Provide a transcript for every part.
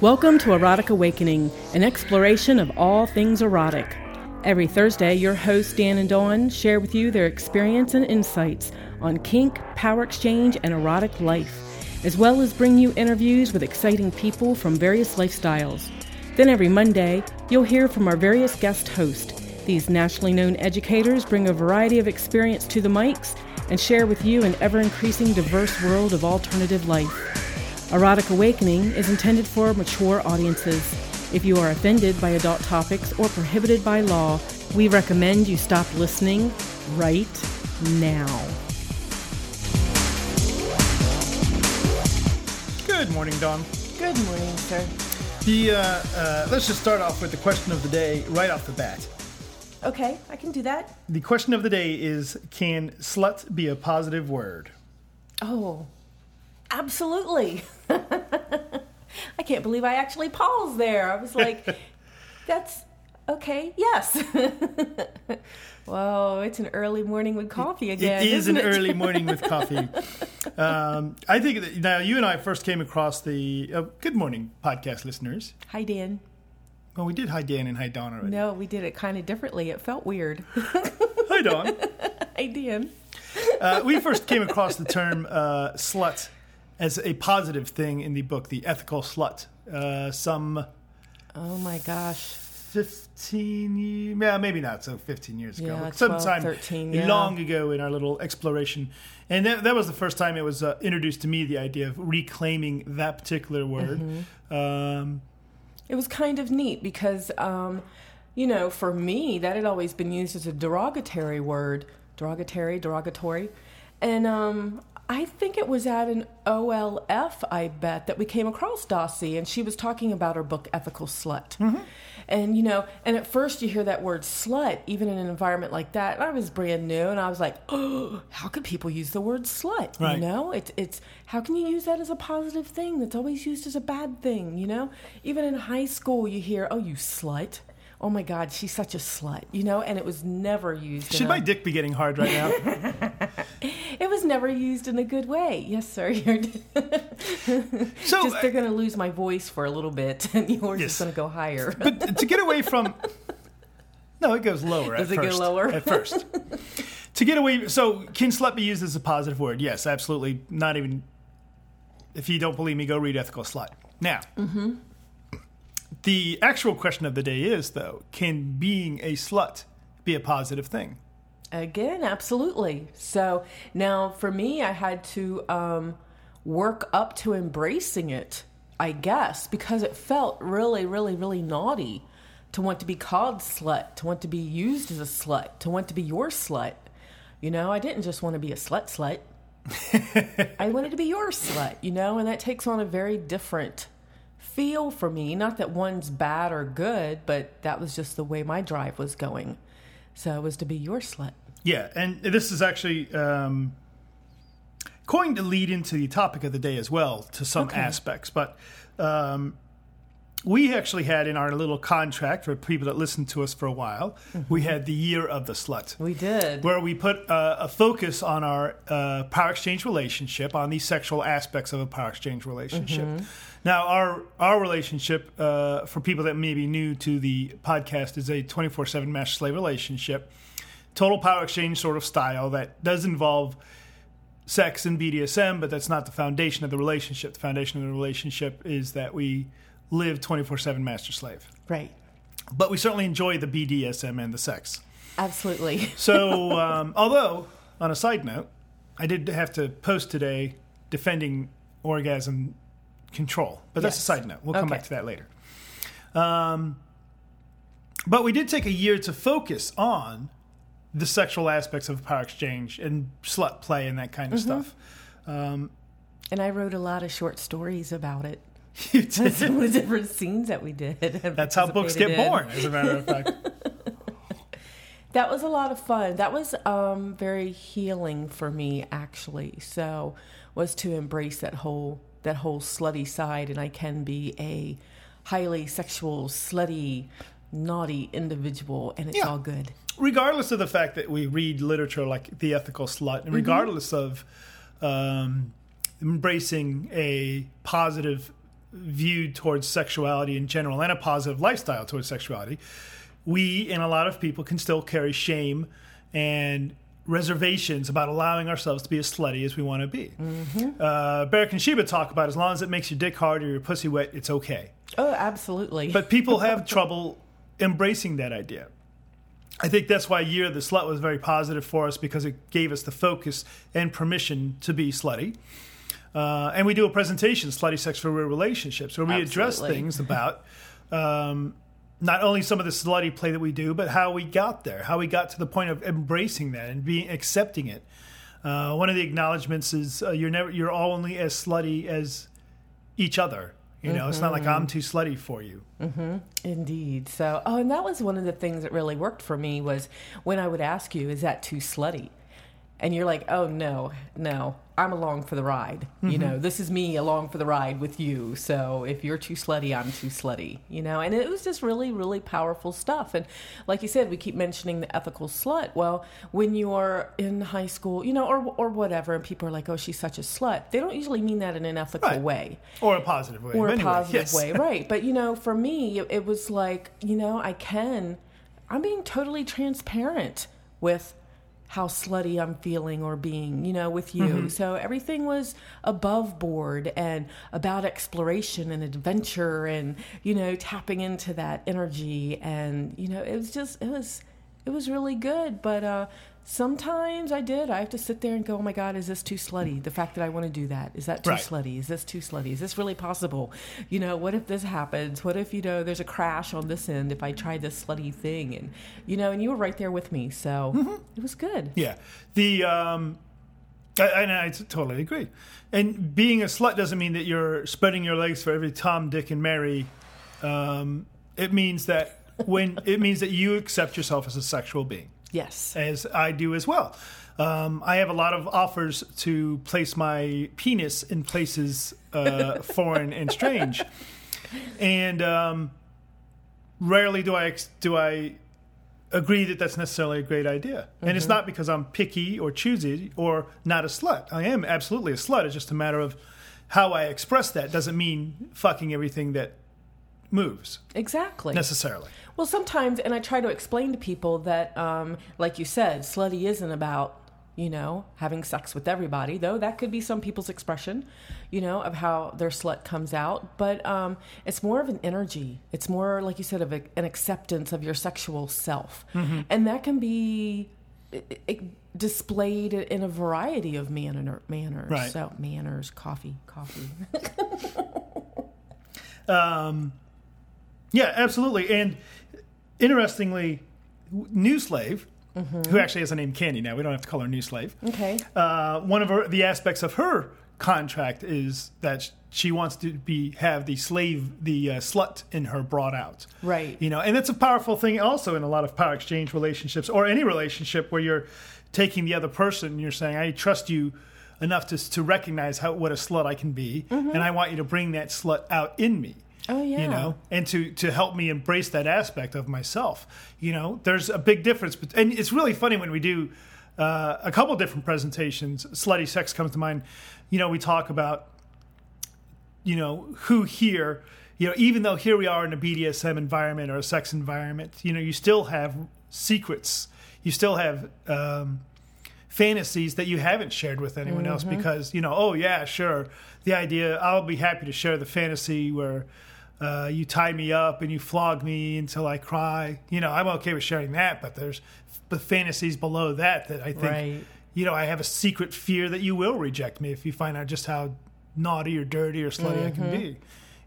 Welcome to Erotic Awakening, an exploration of all things erotic. Every Thursday, your hosts Dan and Dawn share with you their experience and insights on kink, power exchange, and erotic life, as well as bring you interviews with exciting people from various lifestyles. Then every Monday, you'll hear from our various guest hosts. These nationally known educators bring a variety of experience to the mics and share with you an ever increasing diverse world of alternative life. Erotic Awakening is intended for mature audiences. If you are offended by adult topics or prohibited by law, we recommend you stop listening right now. Good morning, Dawn. Good morning, sir. The uh, uh, let's just start off with the question of the day right off the bat. Okay, I can do that. The question of the day is: Can slut be a positive word? Oh, absolutely. I can't believe I actually paused there. I was like, that's okay, yes. Whoa, it's an early morning with coffee again. It is isn't an it? early morning with coffee. Um, I think that now you and I first came across the uh, Good Morning podcast listeners. Hi, Dan. Well, we did hi Dan and hi Dawn already. No, we did it kind of differently. It felt weird. Hi Dawn. Hi, Dan. Uh, we first came across the term uh, slut as a positive thing in the book, The Ethical Slut. Uh, some Oh my gosh. 15 years, yeah, maybe not so 15 years ago, Yeah, but 12, sometime 13, yeah. long ago in our little exploration. And that, that was the first time it was uh, introduced to me the idea of reclaiming that particular word. Mm-hmm. Um, It was kind of neat because, um, you know, for me, that had always been used as a derogatory word, derogatory, derogatory, and um, I think it was at an OLF, I bet, that we came across Dossie, and she was talking about her book Ethical Slut, mm-hmm. and you know, and at first you hear that word slut, even in an environment like that, and I was brand new, and I was like, oh, how could people use the word slut? Right. You know, it's it's how can you use that as a positive thing that's always used as a bad thing? You know, even in high school you hear, oh, you slut. Oh my God, she's such a slut, you know, and it was never used. in should a- my dick be getting hard right now? it was never used in a good way. Yes, sir. You're so, just they're going to lose my voice for a little bit, and yours Yes. is going to go higher. but to get away from. No, it goes lower Does at it go first. lower? At first. to get away. So, can slut be used as a positive word? Yes, absolutely. Not even. If you don't believe me, go read Ethical Slut. Now, Mm-hmm. The actual question of the day is, though, can being a slut be a positive thing? Again, absolutely. So now for me, I had to um, work up to embracing it, I guess, because it felt really, really, really naughty to want to be called slut, to want to be used as a slut, to want to be your slut. You know, I didn't just want to be a slut slut. I wanted to be your slut, you know, and that takes on a very different feel for me. Not that one's bad or good, but that was just the way my drive was going. So it was to be your slut. Yeah, and this is actually um, going to lead into the topic of the day as well to some Okay. aspects. But um, we actually had in our little contract for people that listened to us for a while, we had the year of the slut. We did. Where we put uh, a focus on our uh, power exchange relationship, on the sexual aspects of a power exchange relationship. Now, our our relationship, uh, for people that may be new to the podcast, is a 24 7 master slave relationship. Total power exchange sort of style that does involve sex and BDSM, but that's not the foundation of the relationship. The foundation of the relationship is that we live 24 7 master slave. Right. But we certainly enjoy the BDSM and the sex. Absolutely. So, um, although, on a side note, I did have to post today defending orgasm control, but that's a side note. We'll come back to that later. Um, but we did take a year to focus on the sexual aspects of power exchange and slut play and that kind of Mm-hmm. stuff. Um, And I wrote a lot of short stories about it. you did. Of the different scenes that we did. That's how books get in. born, as a matter of fact. That was a lot of fun. That was um, very healing for me, actually. So, was to embrace that whole that whole slutty side, and I can be a highly sexual, slutty, naughty individual, and it's Yeah. all good. regardless of the fact that we read literature like The Ethical Slut, and regardless of um, embracing a positive view towards sexuality in general and a positive lifestyle towards sexuality, we and a lot of people can still carry shame and reservations about allowing ourselves to be as slutty as we want to be. Mm-hmm. Uh, and Sheba talk about as long as it makes your dick hard or your pussy wet, it's okay. Oh, absolutely. But people have trouble embracing that idea. I think that's why Year of the Slut was very positive for us because it gave us the focus and permission to be slutty. Uh, and we do a presentation, Slutty Sex for Real Relationships, where we Absolutely. address things about um, not only some of the slutty play that we do, but how we got there, how we got to the point of embracing that and being accepting it. Uh, one of the acknowledgments is uh, you're never you're only as slutty as each other. You know, mm-hmm. it's not like I'm too slutty for you. Mm-hmm. Indeed. So, oh, and that was one of the things that really worked for me was when I would ask you, "Is that too slutty?" And you're like, oh no, no, I'm along for the ride. Mm-hmm. You know, this is me along for the ride with you. So if you're too slutty, I'm too slutty. You know, and it was just really, really powerful stuff. And like you said, we keep mentioning the ethical slut. Well, when you are in high school, you know, or or whatever, and people are like, oh, she's such a slut. They don't usually mean that in an ethical right. way or a positive way, or a positive yes. way, right? But you know, for me, it was like, you know, I can. I'm being totally transparent with how slutty I'm feeling or being, you know, with you. Mm-hmm. So everything was above board and about exploration and adventure and, you know, tapping into that energy. And, you know, it was just, it was, it was really good. But, uh, sometimes I did. I have to sit there and go, "Oh my God, is this too slutty?" The fact that I want to do that is that too right. slutty? Is this too slutty? Is this really possible? You know, what if this happens? What if you know there's a crash on this end if I try this slutty thing? And you know, and you were right there with me, so mm-hmm. it was good. Yeah, the um, I, I, I totally agree. And being a slut doesn't mean that you're spreading your legs for every Tom, Dick, and Mary. Um, it means that when it means that you accept yourself as a sexual being. Yes. As I do as well. Um, I have a lot of offers to place my penis in places uh, foreign and strange, and um, rarely do I do I agree that that's necessarily a great idea. Mm-hmm. And it's mm-hmm. not because I'm picky or choosy or not a slut. I am absolutely a slut. It's just a matter of how I express that. Doesn't mean fucking everything that moves. Exactly. Necessarily. Well, sometimes, and I try to explain to people that, um, like you said, slutty isn't about you know, having sex with everybody, though that could be some people's expression, you know, of how their slut comes out. But um, it's more of an energy. It's more, like you said, of a, an acceptance of your sexual self. Mm-hmm. And that can be it, it displayed in a variety of manner, manners. Right. So, manners, coffee, coffee. um, yeah, absolutely. And interestingly, New Slave, mm-hmm. who actually has a name Candy now, we don't have to call her New Slave. Okay. Uh, one of her, the aspects of her contract is that she wants to be have the slave the uh, slut in her brought out right you know and that's a powerful thing also in a lot of power exchange relationships or any relationship where you're taking the other person and you're saying i trust you enough to, to recognize how what a slut i can be mm-hmm. and i want you to bring that slut out in me Oh yeah. You know, and to to help me embrace that aspect of myself. You know, there's a big difference, but and it's really funny when we do uh, a couple different presentations. Slutty sex comes to mind. You know, we talk about you know who here. You know, even though here we are in a BDSM environment or a sex environment, you know, you still have secrets. You still have um, fantasies that you haven't shared with anyone mm-hmm. else because you know, oh yeah, sure. The idea, I'll be happy to share the fantasy where uh, you tie me up and you flog me until I cry. You know, I'm okay with sharing that, but there's the fantasies below that that I think, right. you know, I have a secret fear that you will reject me if you find out just how naughty or dirty or slutty mm-hmm. I can mm-hmm. be.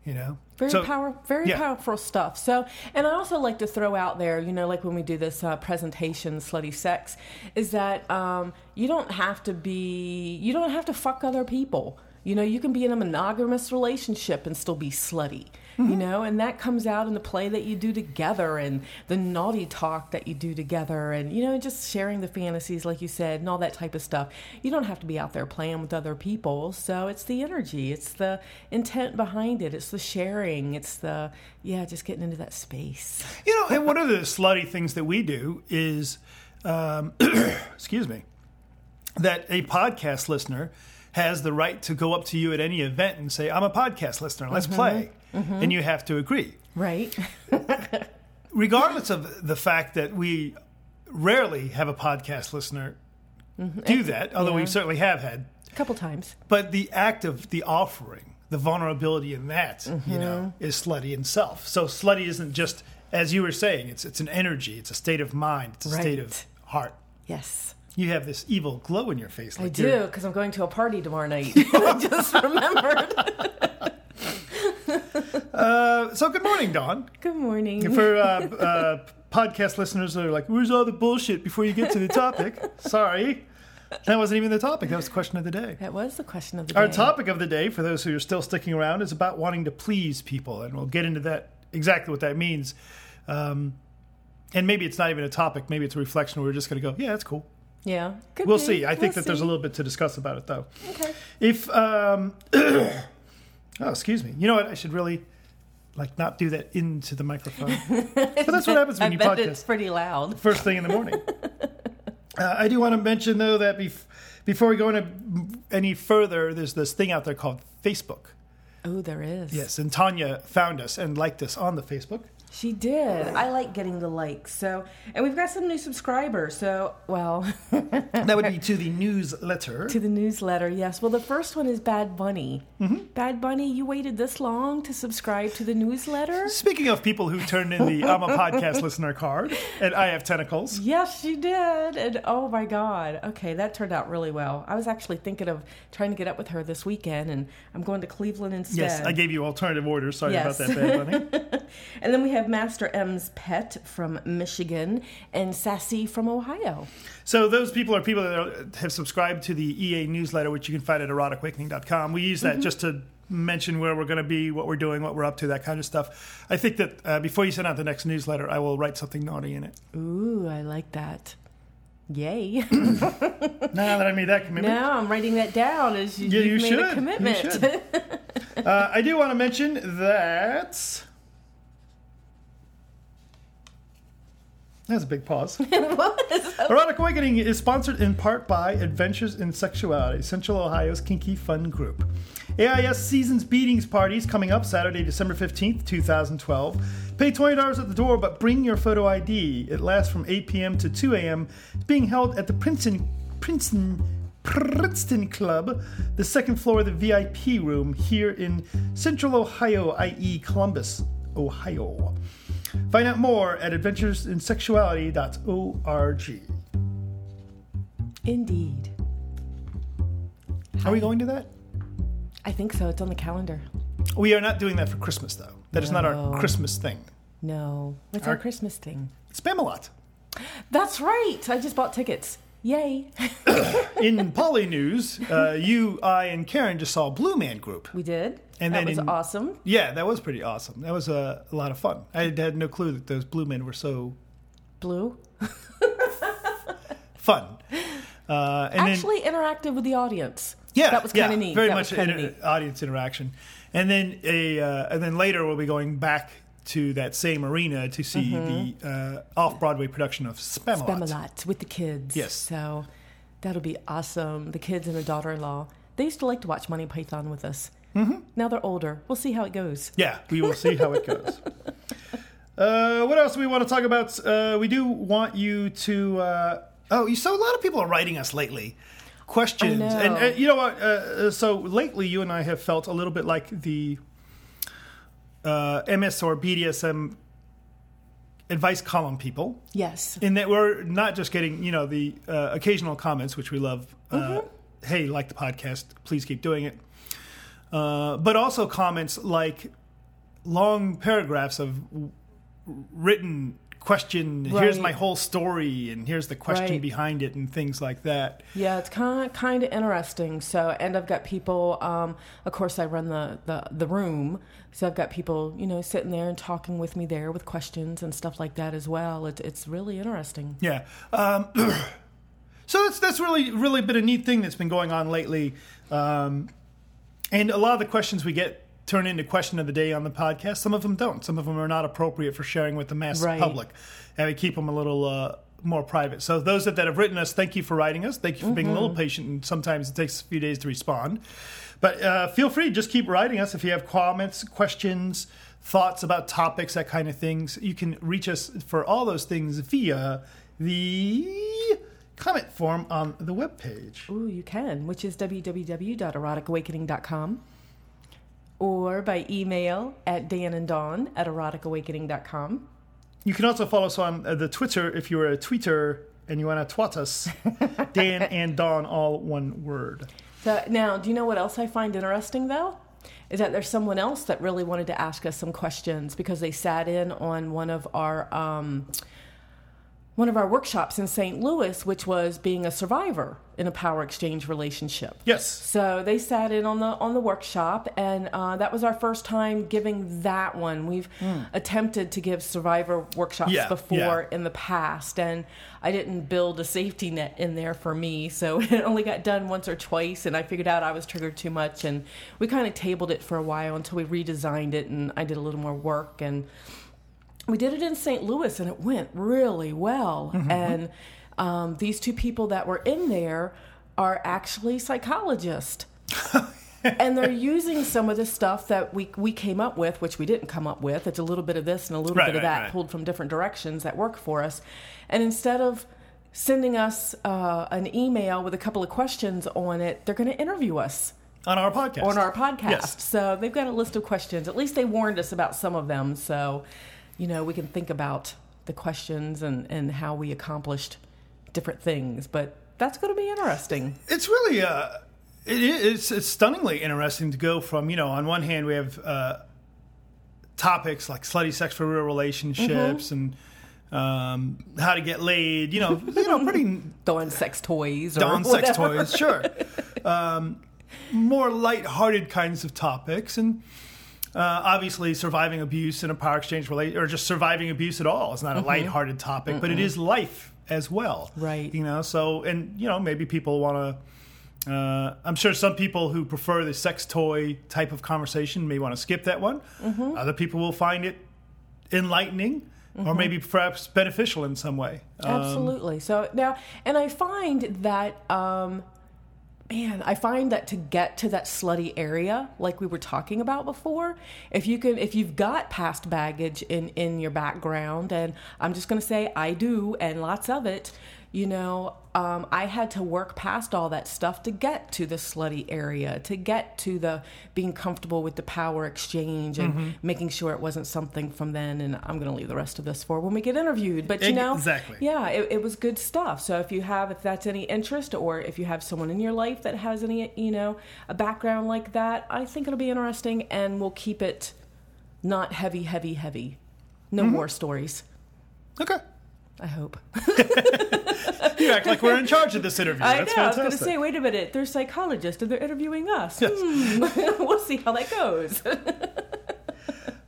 You know, very so, power, very yeah. powerful stuff. So, and I also like to throw out there, you know, like when we do this uh, presentation, slutty sex, is that um, you don't have to be, you don't have to fuck other people. You know, you can be in a monogamous relationship and still be slutty mm-hmm. you know, and that comes out in the play that you do together and the naughty talk that you do together and, you know, just sharing the fantasies, like you said, and all that type of stuff. You don't have to be out there playing with other people. So it's the energy, it's the intent behind it, it's the sharing, it's the, yeah, just getting into that space. You know, and one of the slutty things that we do is, um, excuse me, that a podcast listener has the right to go up to you at any event and say, "I'm a podcast listener. Let's play," and you have to agree, Right. regardless of the fact that we rarely have a podcast listener do that. Although we certainly have had A couple times. But the act of the offering, the vulnerability in that, you know, Mm-hmm. is slutty in self. So slutty isn't just, as you were saying, it's it's an energy, it's a state of mind, it's a state of heart. Yes. You have this evil glow in your face. I do, because I'm going to a party tomorrow night. I just remembered. Uh, so good morning, Dawn. Good morning. For uh, uh, podcast listeners that are like, "Where's all the bullshit?" Before you get to the topic, sorry, that wasn't even the topic. That was the question of the day. That was the question of the day. Our topic of the day, for those who are still sticking around, is about wanting to please people, and we'll get into that exactly what that means. Um, and maybe it's not even a topic; maybe it's a reflection. We're just going to go, "Yeah, that's cool." Yeah. We'll be. see. I think We'll that there's a little bit to discuss about it, though. Okay. If um, oh, excuse me, you know what? I should really like not do that into the microphone. but that's what happens when I you bet podcast it's pretty loud. first thing in the morning. uh, I do want to mention though that bef- before we go into any further, there's this thing out there called Facebook. Oh, there is. Yes, and Tanya found us and liked us on the Facebook. She did. I like getting the likes. So, and we've got some new subscribers. So, well, That would be to the newsletter. to the newsletter. Yes. Well, the first one is Bad Bunny. Mm-hmm. Bad Bunny, you waited this long to subscribe to the newsletter? Speaking of people who turned in the I'm a podcast listener card, and I have tentacles. Yes, she did. And oh my God. Okay, that turned out really well. I was actually thinking of trying to get up with her this weekend, and I'm going to Cleveland instead. Yes, I gave you alternative orders. Sorry Yes. about that, Bad Bunny. and then we have Master M's Pet from Michigan and Sassy from Ohio. So those people are people that are, have subscribed to the EA newsletter, which you can find at eroticawakening.com. We use that Mm-hmm. just to mention where we're going to be, what we're doing, what we're up to, that kind of stuff. I think that uh, before you send out the next newsletter, I will write something naughty in it. Ooh, I like that. Yay. now that I made that commitment. now I'm writing that down as you, Yeah, you made should. a You commitment. should. Uh, I do want to mention that. That's a big pause. it was. Erotic Awakening is sponsored in part by Adventures in Sexuality, Central Ohio's kinky fun group. AIS Seasons Beatings Parties coming up Saturday, December 15th, 2012. Pay $20 at the door, but bring your photo ID. It lasts from 8 p.m. to 2 a.m. It's being held at the Princeton, Princeton, Princeton Club, the second floor of the VIP room here in Central Ohio, i.e., Columbus, Ohio. Find out more at adventuresinsexuality.org. Indeed. Are we going to that? I think so. It's on the calendar. We are not doing that for Christmas, though. That is not our Christmas thing. No. What's Our- our Christmas thing? Spamalot. That's right. I just bought tickets. Yay. In Poly News, uh, you, I, and Karen just saw Blue Man Group. We did. And that then was in- awesome. Yeah, that was pretty awesome. That was a, a lot of fun. I had, had no clue that those Blue Men were so Blue. fun. Uh, and then, Actually interactive with the audience. Yeah, That was kinda neat. Very That much inter- neat. audience interaction, and then a uh, and then later we'll be going back to that same arena to see the uh, off Broadway production of Spamalot. Mm-hmm. Spamalot with the kids. Yes. So that'll be awesome. The kids and the daughter in law. They used to like to watch Monty Python with us. Mm-hmm. Now they're older. We'll see how it goes. Yeah, we will see how it goes. Uh, what else do we want to talk about? Uh, we do want you to. Uh, oh, you so a lot of people are writing us lately. Questions know. and uh, you know what? Uh, uh, so lately, you and I have felt a little bit like the uh, MS or BDSM advice column people. Yes. in that we're not just getting you know the uh, occasional comments which we love uh, hey like the podcast please keep doing it uh, but also comments like long paragraphs of w- written question here's my whole story and here's the question Right. behind it and things like that Yeah, it's kind of kind of interesting. So, and I've got people. Um, of course, I run the, the the room, so I've got people, you know, sitting there and talking with me there with questions and stuff like that as well. It's it's really interesting. Yeah. Um, so that's that's really really been a neat thing that's been going on lately, um, and a lot of the questions we get turn into question of the day on the podcast. Some of them don't. Some of them are not appropriate for sharing with the mass Right. public, and we keep them a little uh, more private. So those that, that have written us, thank you for writing us. Thank you for being a little Mm-hmm. patient, and sometimes it takes a few days to respond. But uh, feel free, just keep writing us if you have comments, questions, thoughts about topics, that kind of things. You can reach us for all those things via the comment form on the webpage. Ooh, you can, which is www.eroticawakening.com or by email at Dan and Dawn at eroticawakening.com. You can also follow us on uh, the Twitter if you're a tweeter and you want to twat us. Dan and Dawn, all one word. So now, do you know what else I find interesting though? Is that there's someone else that really wanted to ask us some questions because they sat in on one of our um, one of our workshops in St. Louis, which was being a survivor in a power exchange relationship. Yes. So they sat in on the on the workshop, and uh, that was our first time giving that one. We've attempted to give survivor workshops. Yeah, before yeah. in the past, and I didn't build a safety net in there for me, so it only got done once or twice, and I figured out I was triggered too much, and we kind of tabled it for a while until we redesigned it, and I did a little more work and we did it in St. Louis and it went really well. And um, these two people that were in there are actually psychologists. and they're using some of the stuff that we, we came up with, which we didn't come up with. It's a little bit of this and a little Right, bit of right, that right. pulled from different directions that work for us. And instead of sending us uh, an email with a couple of questions on it, they're going to interview us On our podcast. on our podcast. Yes. So they've got a list of questions. At least they warned us about some of them. So, you know, we can think about the questions and, and how we accomplished different things. But that's going to be interesting. it's really uh, it is it's stunningly interesting to go from you know on one hand we have uh, topics like slutty sex for real relationships and um, how to get laid, you know, you know, pretty Throwing sex toys or Dawn sex toys, sure. Um, more light-hearted kinds of topics, and uh, obviously surviving abuse in a power exchange relate or just surviving abuse at all is not a light-hearted topic, but it is life as well, Right. You know, so and you know maybe people want to. Uh, I'm sure some people who prefer the sex toy type of conversation may want to skip that one. Other people will find it enlightening or maybe perhaps beneficial in some way. Um, Absolutely. So now, and I find that, um, man, I find that to get to that slutty area, like we were talking about before, if you can, if you've got past baggage in in your background, and I'm just to say I do, and lots of it. You know, um, I had to work past all that stuff to get to the slutty area, to get to the being comfortable with the power exchange and making sure it wasn't something from then. And I'm going to leave the rest of this for when we get interviewed. But you know, Exactly. yeah, it, it was good stuff. So if you have, if that's any interest, or if you have someone in your life that has any, you know, a background like that, I think it'll be interesting, and we'll keep it not heavy, heavy, heavy. No Mm-hmm. war stories. Okay. I hope. You act like we're in charge of this interview. I know. That's I was going to say, wait a minute. They're psychologists, and they're interviewing us. Hmm. we'll see how that goes.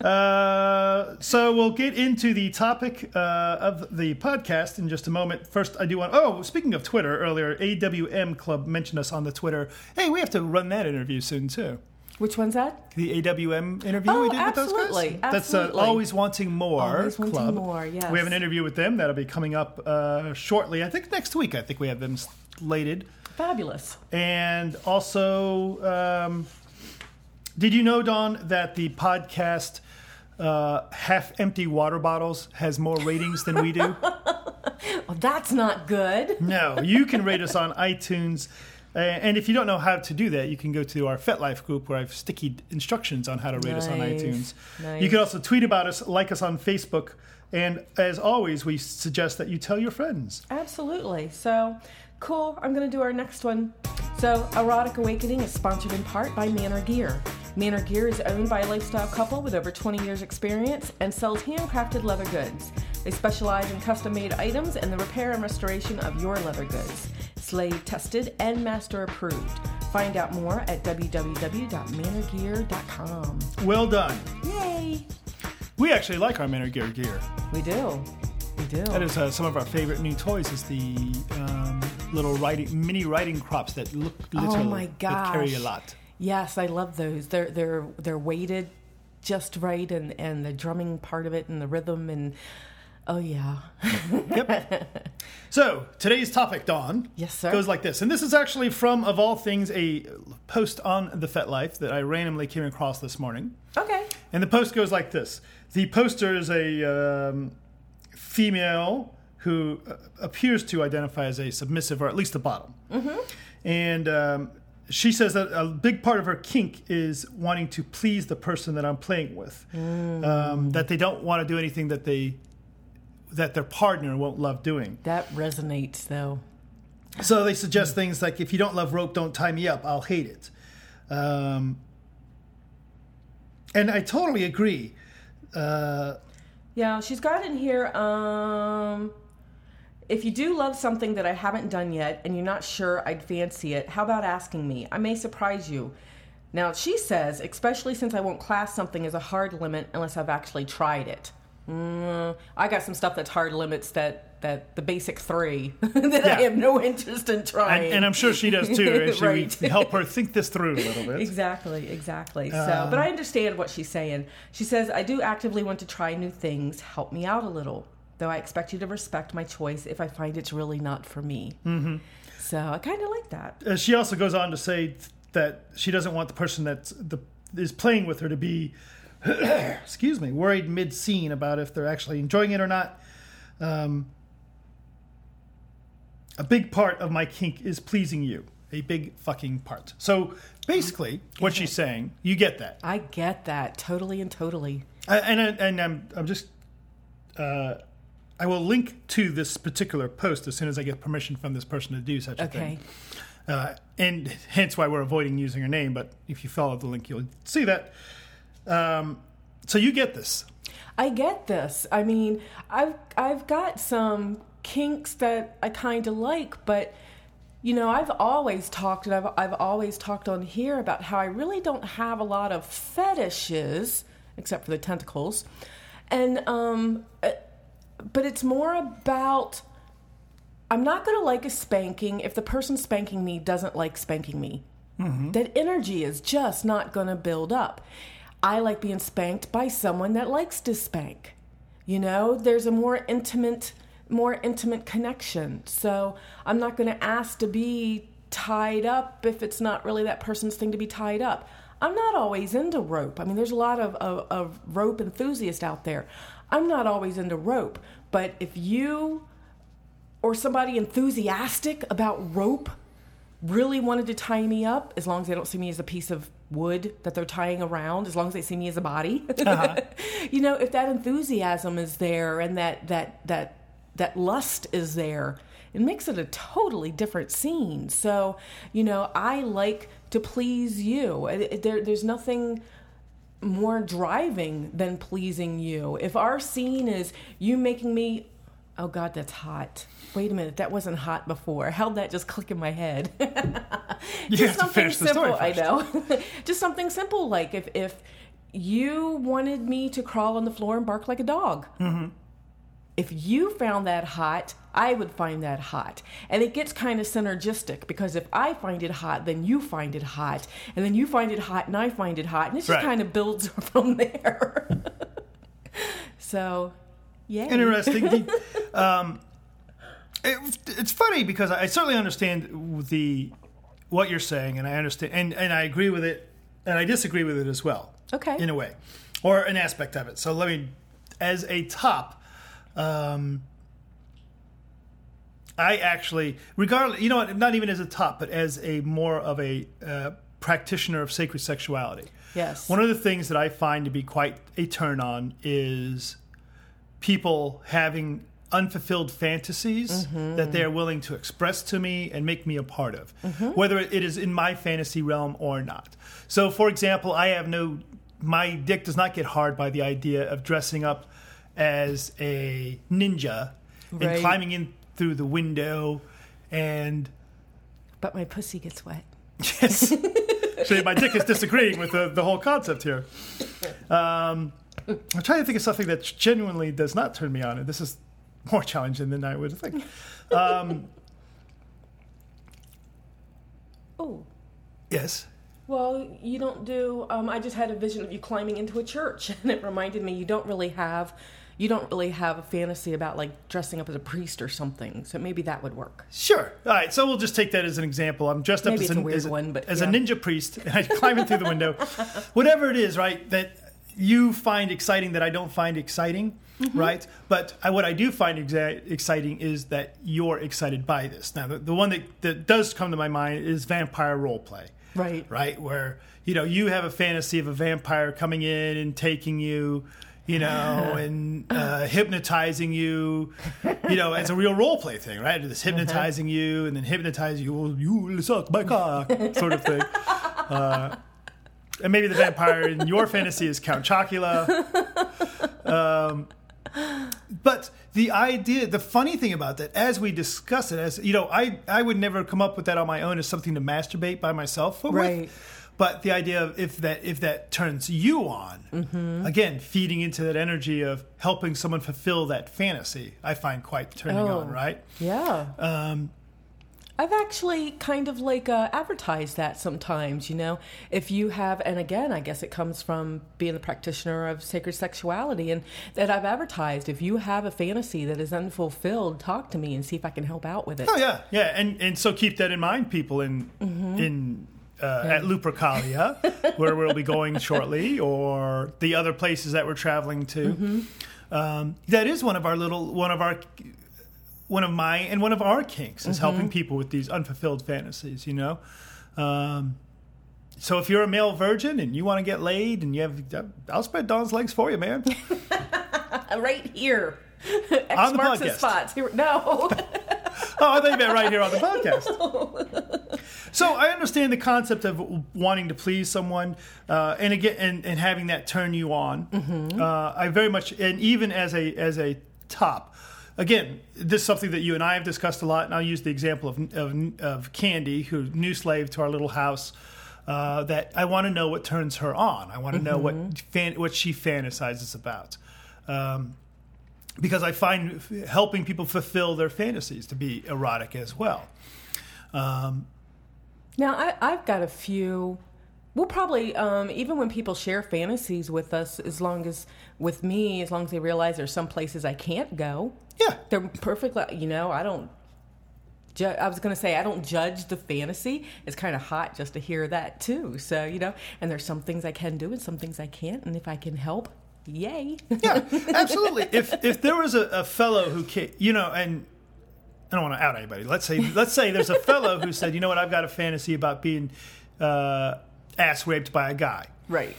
Uh, so we'll get into the topic uh, of the podcast in just a moment. First, I do want. Oh, speaking of Twitter, earlier AWM Club mentioned us on the Twitter. Hey, we have to run that interview soon too. Which one's that? The AWM interview Oh, we did with those absolutely, guys. That's uh, always wanting more. Always Wanting club. More, yes. We have an interview with them that'll be coming up uh, shortly. I think next week. I think we have them slated. Fabulous. And also, um, did you know, Dawn, that the podcast uh, Half Empty Water Bottles has more ratings than we do? Well, that's not good. no, you can rate us on iTunes. And if you don't know how to do that, you can go to our FetLife group where I've sticky instructions on how to rate us on iTunes. nice. You can also tweet about us, like us on Facebook. And as always, we suggest that you tell your friends. Absolutely. So, cool. I'm going to do our next one. So, Erotic Awakening is sponsored in part by Manor Gear. Manor Gear is owned by a lifestyle couple with over 20 years' experience and sells handcrafted leather goods. They specialize in custom made items and the repair and restoration of your leather goods. Slave tested and master approved. Find out more at www.manorgear.com. Well done. Yay! We actually like our Manor Gear gear. We do. We do. That is uh, some of our favorite new toys. Is the um, little riding mini riding crops that look little Oh my but carry a lot. Yes, I love those. They're they're they're weighted just right, and and the drumming part of it, and the rhythm, and Oh, yeah. Yep. so today's topic, Dawn, Yes, sir. goes like this, and this is actually from, of all things, a post on the FetLife that I randomly came across this morning. Okay. And the post goes like this: The poster is a um, female who uh, appears to identify as a submissive, or at least a bottom. Mm-hmm. And um, she says that a big part of her kink is wanting to please the person that I'm playing with. Um, that they don't want to do anything that they that their partner won't love doing. That resonates, though. So they suggest things like, "If you don't love rope, don't tie me up. I'll hate it." Um, and I totally agree. Uh, Yeah, she's got in here. Um, if you do love something that I haven't done yet and you're not sure I'd fancy it, how about asking me? I may surprise you. Now, she says, especially since I won't class something as a hard limit unless I've actually tried it. Mm, I got some stuff that's hard limits that, that the basic three that I have no interest in trying. and, and I'm sure she does too. Actually, Right. help her think this through a little bit. Exactly, exactly. Uh, so, but I understand what she's saying. She says, I do actively want to try new things. Help me out a little. Though I expect you to respect my choice if I find it's really not for me. Mm-hmm. So I kind of like that. Uh, she also goes on to say that she doesn't want the person that the, is playing with her to be, excuse me, worried mid scene about if they're actually enjoying it or not. Um, a big part of my kink is pleasing you. A big fucking part. So basically, what she's saying, you get that. I get that totally and totally. I, and I, and I'm I'm just uh, I will link to this particular post as soon as I get permission from this person to do such a Okay. thing. Uh, and hence why we're avoiding using her name. But if you follow the link, you'll see that. Um, so you get this. I get this. I mean, I've I've got some kinks that I kind of like, but you know, I've always talked and I've I've always talked on here about how I really don't have a lot of fetishes except for the tentacles. And um uh, but it's more about I'm not going to like a spanking if the person spanking me doesn't like spanking me. That energy is just not going to build up. I like being spanked by someone that likes to spank. You know, there's a more intimate, more intimate connection. So I'm not going to ask to be tied up if it's not really that person's thing to be tied up. I'm not always into rope. I mean, there's a lot of, of, of rope enthusiasts out there. I'm not always into rope. But if you or somebody enthusiastic about rope really wanted to tie me up, as long as they don't see me as a piece of wood that they're tying around, as long as they see me as a body, uh-huh. you know, if that enthusiasm is there and that that that that lust is there, it makes it a totally different scene. So, you know, I like to please you. There, there's nothing more driving than pleasing you. If our scene is you making me, oh God, that's hot. Wait a minute, that wasn't hot before. How'd that just click in my head? You have to finish the story simple. I know. just something simple like if if you wanted me to crawl on the floor and bark like a dog. Mm-hmm. If you found that hot, I would find that hot. And it gets kind of synergistic because if I find it hot, then you find it hot. And then you find it hot and I find it hot. And it just Right. kind of builds from there. so, yeah. Interesting. Um, it, it's funny because I certainly understand the what you're saying, and I understand, and, and I agree with it, and I disagree with it as well. Okay. In a way, or an aspect of it. So let me, as a top, um, I actually, regardless, you know what, not even as a top, but as a more of a uh, practitioner of sacred sexuality. Yes. One of the things that I find to be quite a turn on is people having unfulfilled fantasies that they are willing to express to me and make me a part of, whether it is in my fantasy realm or not. So, for example, I have no, my dick does not get hard by the idea of dressing up as a ninja and climbing in through the window and but my pussy gets wet. Yes. so my dick is disagreeing with the, the whole concept here. Um, I'm trying to think of something that genuinely does not turn me on, and this is more challenging than I would think. Um, Oh. yes. Well, you don't do. Um, I just had a vision of you climbing into a church, and it reminded me you don't really have you don't really have a fantasy about like dressing up as a priest or something. So maybe that would work. Sure. All right. So we'll just take that as an example. I'm dressed up as, a as, one, but as yeah. a ninja priest, and I climb in through the window. Whatever it is, right? That you find exciting that I don't find exciting, Mm-hmm. right? But I, what I do find exa- exciting is that you're excited by this. Now, the, the one that, that does come to my mind is vampire role play. Right. right? Where you know you have a fantasy of a vampire coming in and taking you, you know, and uh, hypnotizing you, you know, as a real role play thing, right? This hypnotizing you and then hypnotizing you, well, you will suck my cock, sort of thing. Uh, and maybe the vampire in your fantasy is Count Chocula. Um, but the idea, the funny thing about that, as we discuss it, as you know, I I would never come up with that on my own as something to masturbate by myself with. But the idea of if that if that turns you on, Mm-hmm. again, feeding into that energy of helping someone fulfill that fantasy, I find quite turning Oh. on. Right. Yeah. Um, I've actually kind of like uh, advertised that sometimes, you know. If you have, and again, I guess it comes from being the practitioner of sacred sexuality, and that I've advertised. If you have a fantasy that is unfulfilled, talk to me and see if I can help out with it. Oh yeah, yeah, and and so keep that in mind, people in Mm-hmm. in uh, at Lupercalia, where we'll be going shortly, or the other places that we're traveling to. Mm-hmm. Um, that is one of our little one of our one of my and one of our kinks is Mm-hmm. helping people with these unfulfilled fantasies. You know. Um, so if you're a male virgin and you want to get laid and you have, I'll spread Dawn's legs for you, man. Right here. X On the marks the podcast. spots. Here, no. Oh, I thought you meant right here on the podcast. So I understand the concept of wanting to please someone, uh, and again, and, and having that turn you on. Uh, I very much, and even as a as a top, again, this is something that you and I have discussed a lot. And I'll use the example of of, of Candy, who new slave to our little house. Uh, that I want to know what turns her on. I want to know what fan, what she fantasizes about. Um, because I find f- helping people fulfill their fantasies to be erotic as well. Um, Now, I, I've got a few. We'll probably, um, even when people share fantasies with us, as long as, with me, as long as they realize there's some places I can't go, yeah, they're perfectly, you know, I don't, ju- I was going to say, I don't judge the fantasy. It's kind of hot just to hear that too. So, you know, and there's some things I can do and some things I can't. And if I can help, yay. yeah, absolutely. If if there was a, a fellow who, ca- you know, and I don't want to out anybody. Let's say let's say there's a fellow who said, you know what, I've got a fantasy about being uh, ass raped by a guy. right,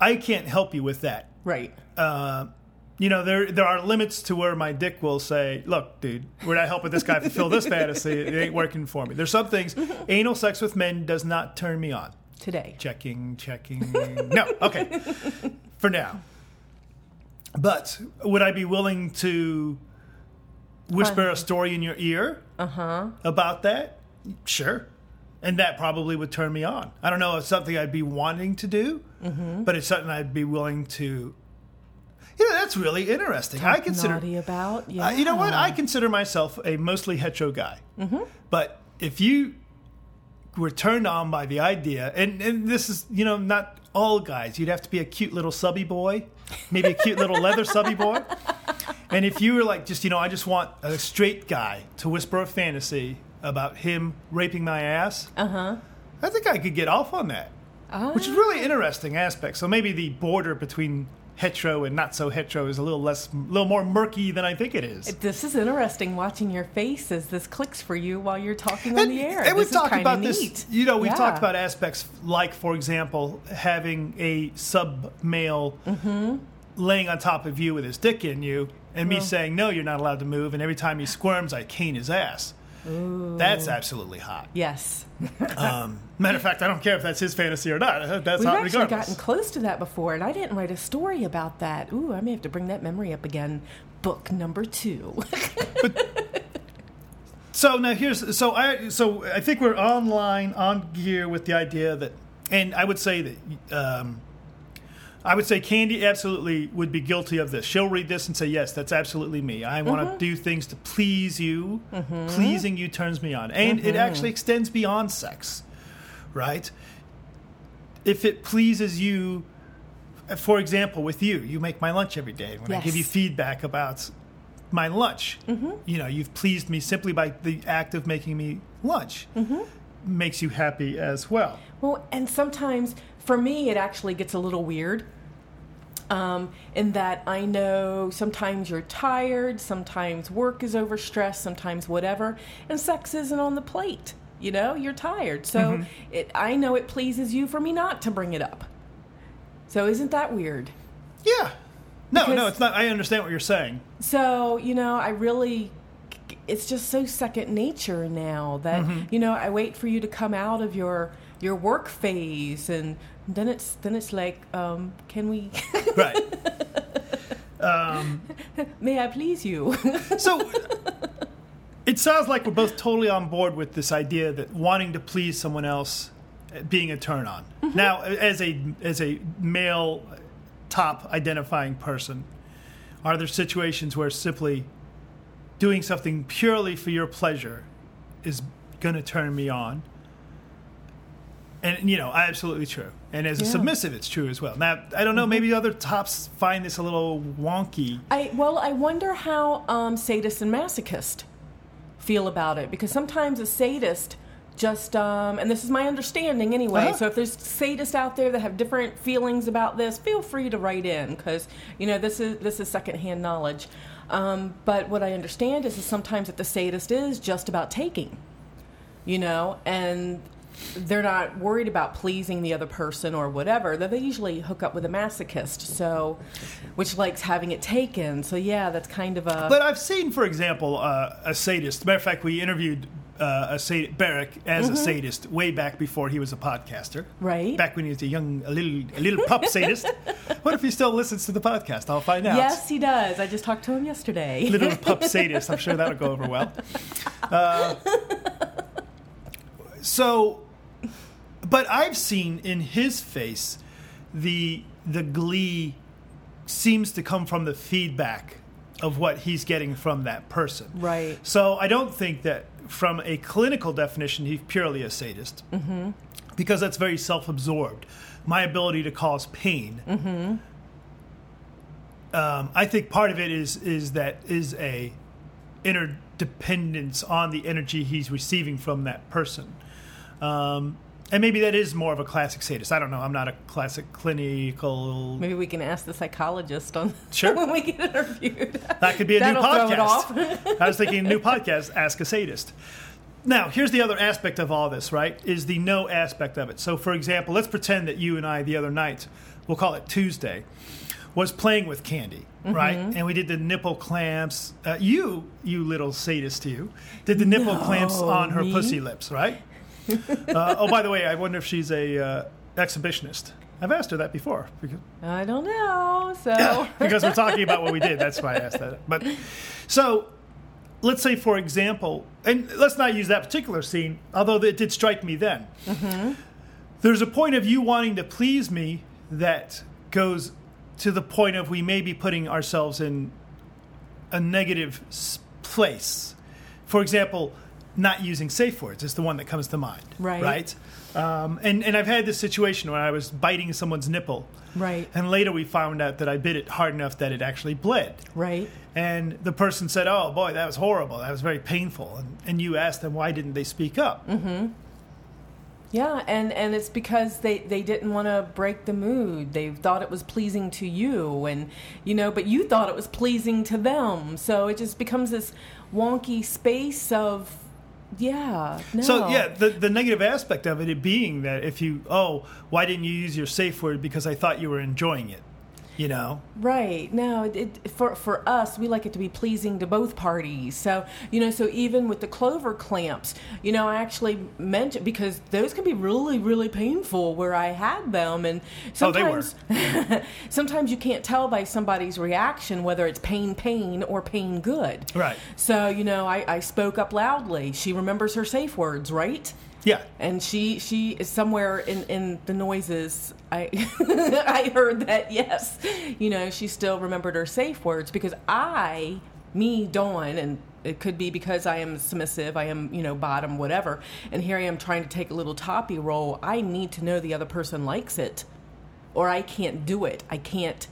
I can't help you with that. right. Uh, you know, there there are limits to where my dick will say, "Look, dude, we're not helping this guy fulfill this fantasy. It ain't working for me." There's some things. Anal sex with men does not turn me on. Today. Checking, checking. No, okay. For now. But would I be willing to whisper a story in your ear Uh-huh. about that? Sure. And that probably would turn me on. I don't know if it's something I'd be wanting to do, Mm-hmm. but it's something I'd be willing to. You know, that's really interesting. I consider. About, yeah. Uh, you know what? I consider myself a mostly hetero guy. Mm-hmm. But if you were turned on by the idea, and, and this is, you know, not all guys, you'd have to be a cute little subby boy, maybe a cute little leather subby boy. And if you were like, just, you know, I just want a straight guy to whisper a fantasy about him raping my ass, Uh huh. I think I could get off on that, which is really interesting aspect. So maybe the border between hetero and not so hetero is a little less, a little more murky than I think it is. This is interesting watching your face as this clicks for you while you're talking on the air. And we've talked about neat. this. You know, we've Yeah. talked about aspects like, for example, having a sub male Mm-hmm. laying on top of you with his dick in you, and me saying, "No, you're not allowed to move." And every time he squirms, I cane his ass. That's absolutely hot. Yes. Um, matter of fact, I don't care if that's his fantasy or not. That's We've hot actually regardless. gotten close to that before, and I didn't write a story about that. Ooh, I may have to bring that memory up again. Book number two. So now here's so I so I think we're online on gear with the idea that, and I would say that um, I would say Candy absolutely would be guilty of this. She'll read this and say, "Yes, that's absolutely me. I want to do things to please you. Pleasing you turns me on, and it actually extends beyond sex, right? If it pleases you." for example, with you, you make my lunch every day. When I give you feedback about my lunch, Mm-hmm. you know, you've pleased me simply by the act of making me lunch. Mm-hmm. Makes you happy as well. Well, and sometimes for me, it actually gets a little weird. Um, in that I know sometimes you're tired, sometimes work is overstressed, sometimes whatever, and sex isn't on the plate. You know, you're tired. So Mm-hmm. it, I know it pleases you for me not to bring it up. So isn't that weird? Yeah. No, no, it's not. I understand what you're saying. So, you know, I really, it's just so second nature now that, you know, I wait for you to come out of your, your work phase and then it's, then it's like, um, can we, Right. may I please you? So it sounds like we're both totally on board with this idea that wanting to please someone else uh, being a turn on. Now, as a as a male top identifying person, are there situations where simply doing something purely for your pleasure is going to turn me on? And you know, absolutely true. And as a submissive, it's true as well. Now, I don't know. Maybe other tops find this a little wonky. I, well, I wonder how, um, sadist and masochist feel about it because sometimes a sadist just, um, and this is my understanding anyway. Uh-huh. So if there's sadists out there that have different feelings about this, feel free to write in because you know this is this is secondhand knowledge. Um, but what I understand is, is sometimes that the sadist is just about taking, you know, and they're not worried about pleasing the other person or whatever. That they usually hook up with a masochist, so which likes having it taken. So yeah, that's kind of a But I've seen, for example, uh, a sadist. Matter of fact, we interviewed uh, a sad- Barrick as a sadist way back before he was a podcaster. Mm-hmm. Right. Back when he was a young, a little, a little pup sadist. What if he still listens to the podcast? I'll find out. yes, he does. I just talked to him yesterday. Little pup sadist. I'm sure that'll go over well. Uh, so, but I've seen in his face the the glee seems to come from the feedback of what he's getting from that person. Right. So I don't think that from a clinical definition he's purely a sadist. Mm-hmm. Because that's very self-absorbed. My ability to cause pain. Mm-hmm. Um, I think part of it is is that is a interdependence on the energy he's receiving from that person. Um, and maybe that is more of a classic sadist. I don't know. I'm not a classic clinical. Maybe we can ask the psychologist on Sure. when we get interviewed. That could be a new That'll it podcast. I was thinking a new podcast, Ask a Sadist. Now, here's the other aspect of all this, right? Is the no aspect of it. So, for example, let's pretend that you and I, the other night, we'll call it Tuesday, was playing with candy, right? Mm-hmm. And we did the nipple clamps. Uh, you, you little sadist, to you, did the nipple No, clamps on her me? pussy lips, right? uh, oh, by the way, I wonder if she's a uh, exhibitionist. I've asked her that before. Because, I don't know. So because we're talking about what we did. That's why I asked that. But so let's say, for example, and let's not use that particular scene, although it did strike me then. There's a point of you wanting to please me that goes to the point of we may be putting ourselves in a negative place. For example, not using safe words is the one that comes to mind. Right. Right. Um, and and I've had this situation where I was biting someone's nipple, right, and later we found out that I bit it hard enough that it actually bled. right. And the person said, "Oh boy, that was horrible. That was very painful." And, and you asked them why didn't they speak up? Yeah, and and it's because they they didn't want to break the mood. They thought it was pleasing to you, and you know, but you thought it was pleasing to them. So it just becomes this wonky space of, yeah. No. So yeah, the the negative aspect of it, it being that if you oh why didn't you use your safe word because I thought you were enjoying it, you know. Right. No, it, for for us, we like it to be pleasing to both parties. So you know, so even with the clover clamps, you know, I actually mentioned because those can be really really painful where I had them, and Oh, they were. sometimes sometimes you can't tell by somebody's reaction whether it's pain pain or pain good. Right. So you know, I, I spoke up loudly. She remembers her safe words, right? Yeah. and she she is somewhere in in the noises i i heard that yes you know she still remembered her safe words because i me dawn and it could be because i am submissive i am you know bottom whatever and here i am trying to take a little toppy role. i need to know the other person likes it or I can't do it. I can't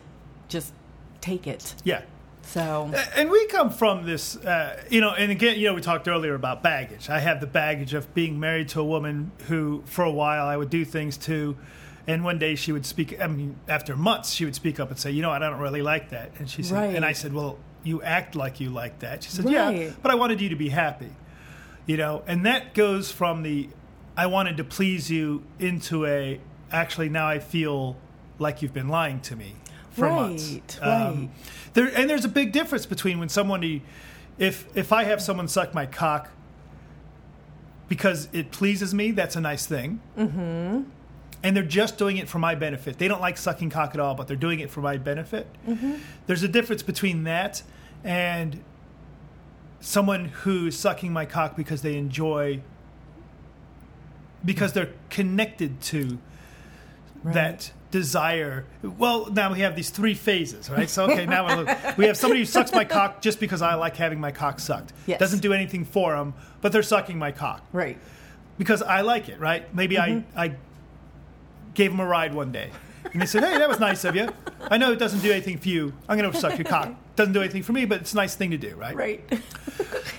just take it. Yeah. So And we come from this, uh, you know, and again, you know, we talked earlier about baggage. I have the baggage of being married to a woman who, for a while, I would do things to, and one day she would speak. I mean, after months, she would speak up and say, "You know, I don't really like that." And she said, Right. and I said, "Well, you act like you like that." She said, "Yeah, but I wanted you to be happy." You know, and that goes from the I wanted to please you into a actually now I feel like you've been lying to me for months. Right, Um, right. there and there's a big difference between when somebody if if I have someone suck my cock because it pleases me, that's a nice thing. Mm-hmm. And they're just doing it for my benefit. They don't like sucking cock at all, but they're doing it for my benefit. Mm-hmm. There's a difference between that and someone who's sucking my cock because they enjoy because they're connected to that desire. Well, now we have these three phases, right? So okay, now we have somebody who sucks my cock just because I like having my cock sucked. Yes. Doesn't do anything for them, but they're sucking my cock right. because I like it, right? Maybe I mm-hmm. I gave them a ride one day. And they said, "Hey, that was nice of you. I know it doesn't do anything for you. I'm going to suck your cock. Doesn't do anything for me, but it's a nice thing to do, right?" Right.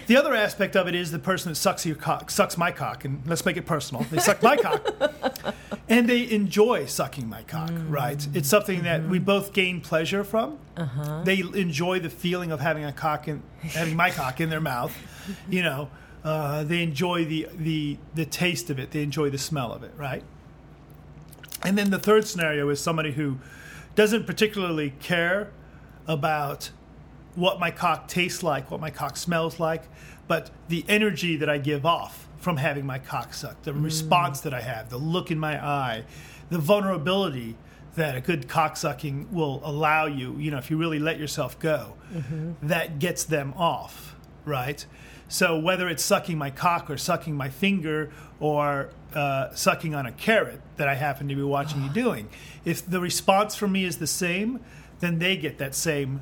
The other aspect of it is the person that sucks your cock, sucks my cock, and let's make it personal. They suck my cock, and they enjoy sucking my cock. Mm. Right? It's something that we mm-hmm. both gain pleasure from. Uh-huh. They enjoy the feeling of having a cock in, having my cock in their mouth. You know, uh, they enjoy the the the taste of it. They enjoy the smell of it. Right? And then the third scenario is somebody who doesn't particularly care about what my cock tastes like, what my cock smells like, but the energy that I give off from having my cock sucked, the mm. response that I have, the look in my eye, the vulnerability that a good cock sucking will allow you, you know, if you really let yourself go, mm-hmm. that gets them off, right? So whether it's sucking my cock or sucking my finger or uh, sucking on a carrot that I happen to be watching you doing, if the response from me is the same, then they get that same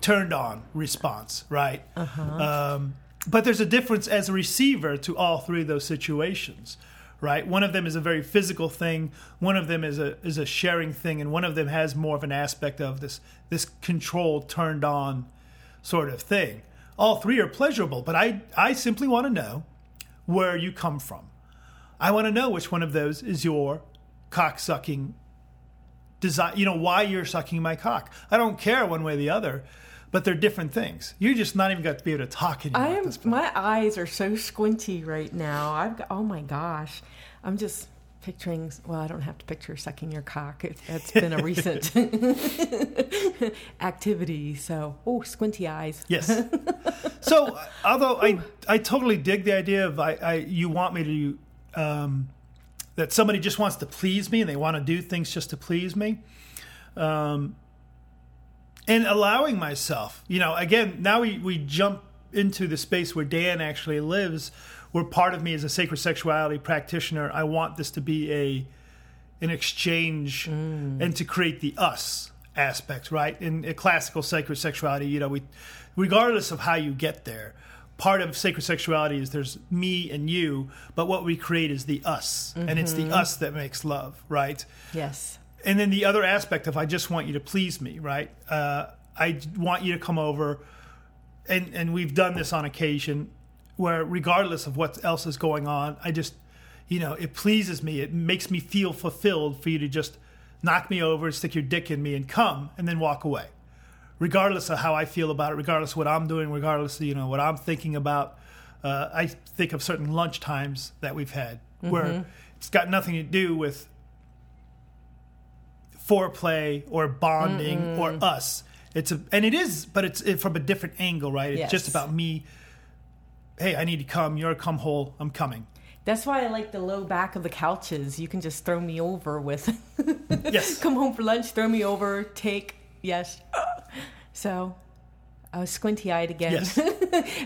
turned on response, right? Um, but there's a difference as a receiver to all three of those situations, right? One of them is a very physical thing, one of them is a is a sharing thing, and one of them has more of an aspect of this this controlled, turned on sort of thing. All three are pleasurable, but I I simply want to know where you come from. I want to know which one of those is your cock sucking desire, you know, why you're sucking my cock. I don't care one way or the other, but they're different things. You're just not even got to be able to talk anymore. I am. My eyes are so squinty right now. I've got. Oh my gosh. I'm just picturing. Well, I don't have to picture sucking your cock. It, it's been a recent activity. So, oh, squinty eyes. Yes. so, although I I totally dig the idea of I, I you want me to um, that somebody just wants to please me and they want to do things just to please me. Um, and allowing myself, you know, again, now we, we jump into the space where Dan actually lives, where part of me as a sacred sexuality practitioner, I want this to be a an exchange and to create the us aspect, right? In a classical sacred sexuality, you know, we regardless of how you get there, part of sacred sexuality is there's me and you, but what we create is the us. And it's the us that makes love, right? Yes. and then the other aspect of I just want you to please me, right? Uh, I want you to come over, and and we've done this on occasion, where regardless of what else is going on, I just, you know, it pleases me. It makes me feel fulfilled for you to just knock me over, stick your dick in me, and come, and then walk away, regardless of how I feel about it, regardless of what I'm doing, regardless of you know what I'm thinking about. Uh, I think of certain lunch times that we've had where it's got nothing to do with foreplay or bonding or us. It's a and it is, but it's it, from a different angle, right? It's just about me. Hey, I need to come. You're a come hole. I'm coming. That's why I like the low back of the couches. You can just throw me over with. Yes. Come home for lunch, throw me over, take. Yes. So, I was squinty eyed again. Yes.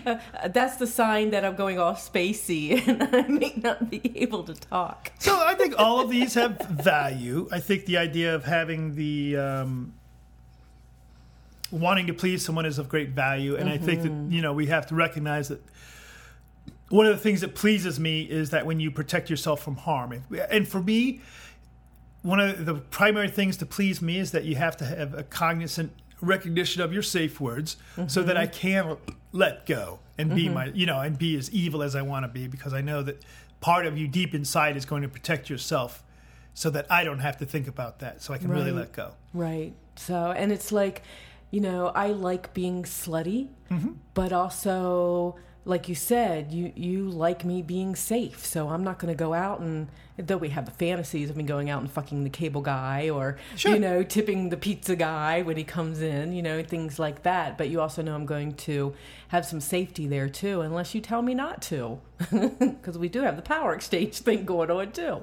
Uh, That's the sign that I'm going all spacey and I may not be able to talk. So I think all of these have value. I think the idea of having the um, wanting to please someone is of great value, and I think that you know we have to recognize that one of the things that pleases me is that when you protect yourself from harm, and for me, one of the primary things to please me is that you have to have a cognizant recognition of your safe words so that I can let go and be my, you know, and be as evil as I want to be because I know that part of you deep inside is going to protect yourself so that I don't have to think about that so I can really let go. Right. So, and it's like, you know, I like being slutty, Mm-hmm. but also, like you said, you you like me being safe. So I'm not going to go out and though we have the fantasies of me going out and fucking the cable guy or Sure. you know tipping the pizza guy when he comes in, you know, things like that. But you also know I'm going to have some safety there too, unless you tell me not to, because we do have the power exchange thing going on too.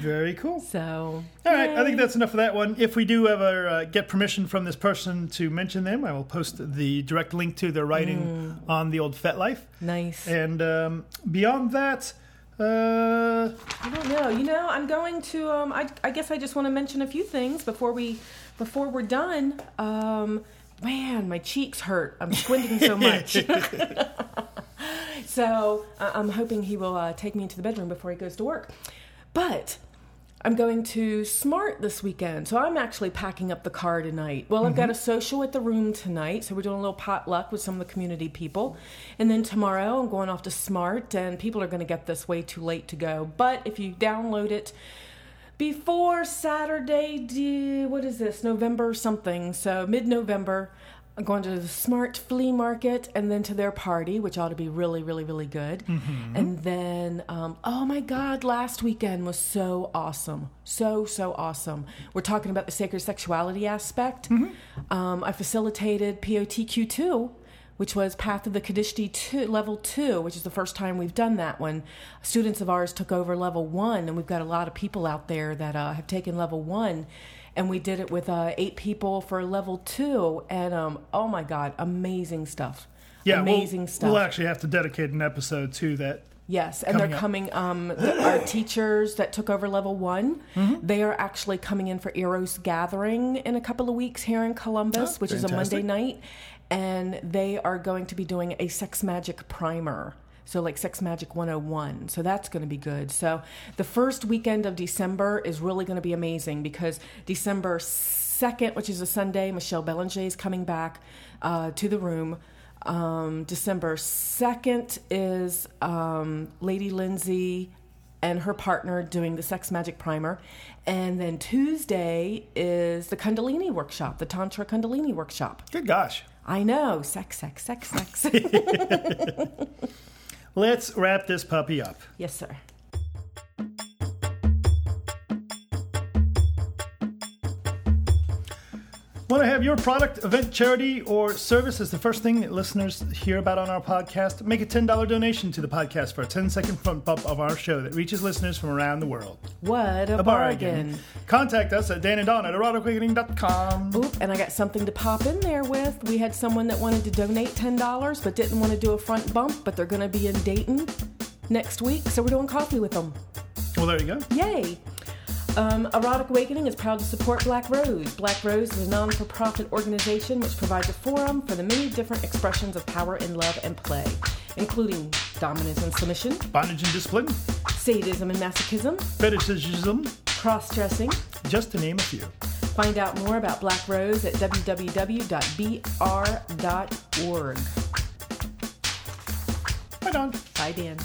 Very cool. So All right, I think that's enough of that one. If we do ever uh, get permission from this person to mention them, I will post the direct link to their writing on the old FetLife. nice. And um, beyond that, uh, I don't know. You know, I'm going to. Um, I, I guess I just want to mention a few things before we before we're done. Um, man, my cheeks hurt. I'm squinting so much. so uh, I'm hoping he will uh, take me into the bedroom before he goes to work. But I'm going to Smart this weekend, so I'm actually packing up the car tonight. Well, I've got a social at the room tonight, so we're doing a little potluck with some of the community people. And then tomorrow I'm going off to Smart, and people are going to get this way too late to go. But if you download it before Saturday, what is this, November something, so mid November, I'm going to the Smart Flea Market and then to their party, which ought to be really, really, really good. And then, um, oh my God, last weekend was so awesome. So, so awesome. We're talking about the sacred sexuality aspect. Um, I facilitated POTQ2 which was Path of the Kadishtu 2, level 2, which is the first time we've done that one. Students of ours took over level 1, and we've got a lot of people out there that uh, have taken level 1. And we did it with uh, eight people for level 2. And um, oh my God, amazing stuff. yeah, we'll- amazing stuff. We'll actually have to dedicate an episode to that. Yes, and coming they're up. coming. Um, the, our teachers that took over level one, Mm-hmm. they are actually coming in for Eros Gathering in a couple of weeks here in Columbus, Oh, which is a. Monday night, and they are going to be doing a sex magic primer. So like Sex Magic 101. So that's going to be good. So the first weekend of December is really going to be amazing because December 2nd, which is a Sunday, Michelle Belanger is coming back uh, to the room. Um, December 2nd is um, Lady Lindsay and her partner doing the Sex Magic Primer. And then Tuesday is the Kundalini workshop, the Tantra Kundalini workshop. Good gosh. I know, sex, sex, sex, sex. Let's wrap this puppy up. yes, sir. Want to have your product, event, charity, or service as the first thing that listeners hear about on our podcast? Make a $10 donation to the podcast for a 10 second front bump of our show that reaches listeners from around the world. What a, A bargain. bargain. Contact us at Dan and Dawn at eroticawakening.com. Oop, and I got something to pop in there with. We had someone that wanted to donate $10 but didn't want to do a front bump, but they're going to be in Dayton next week, so we're doing coffee with them. Well, there you go. Yay! Um, Erotic Awakening is proud to support Black Rose. Black Rose is a non for profit organization which provides a forum for the many different expressions of power in love and play, including dominance and submission, Bondage and discipline, sadism and masochism, fetishism, cross dressing. just to name a few. Find out more about Black Rose at www.br.org. Right on. Bye, Dan.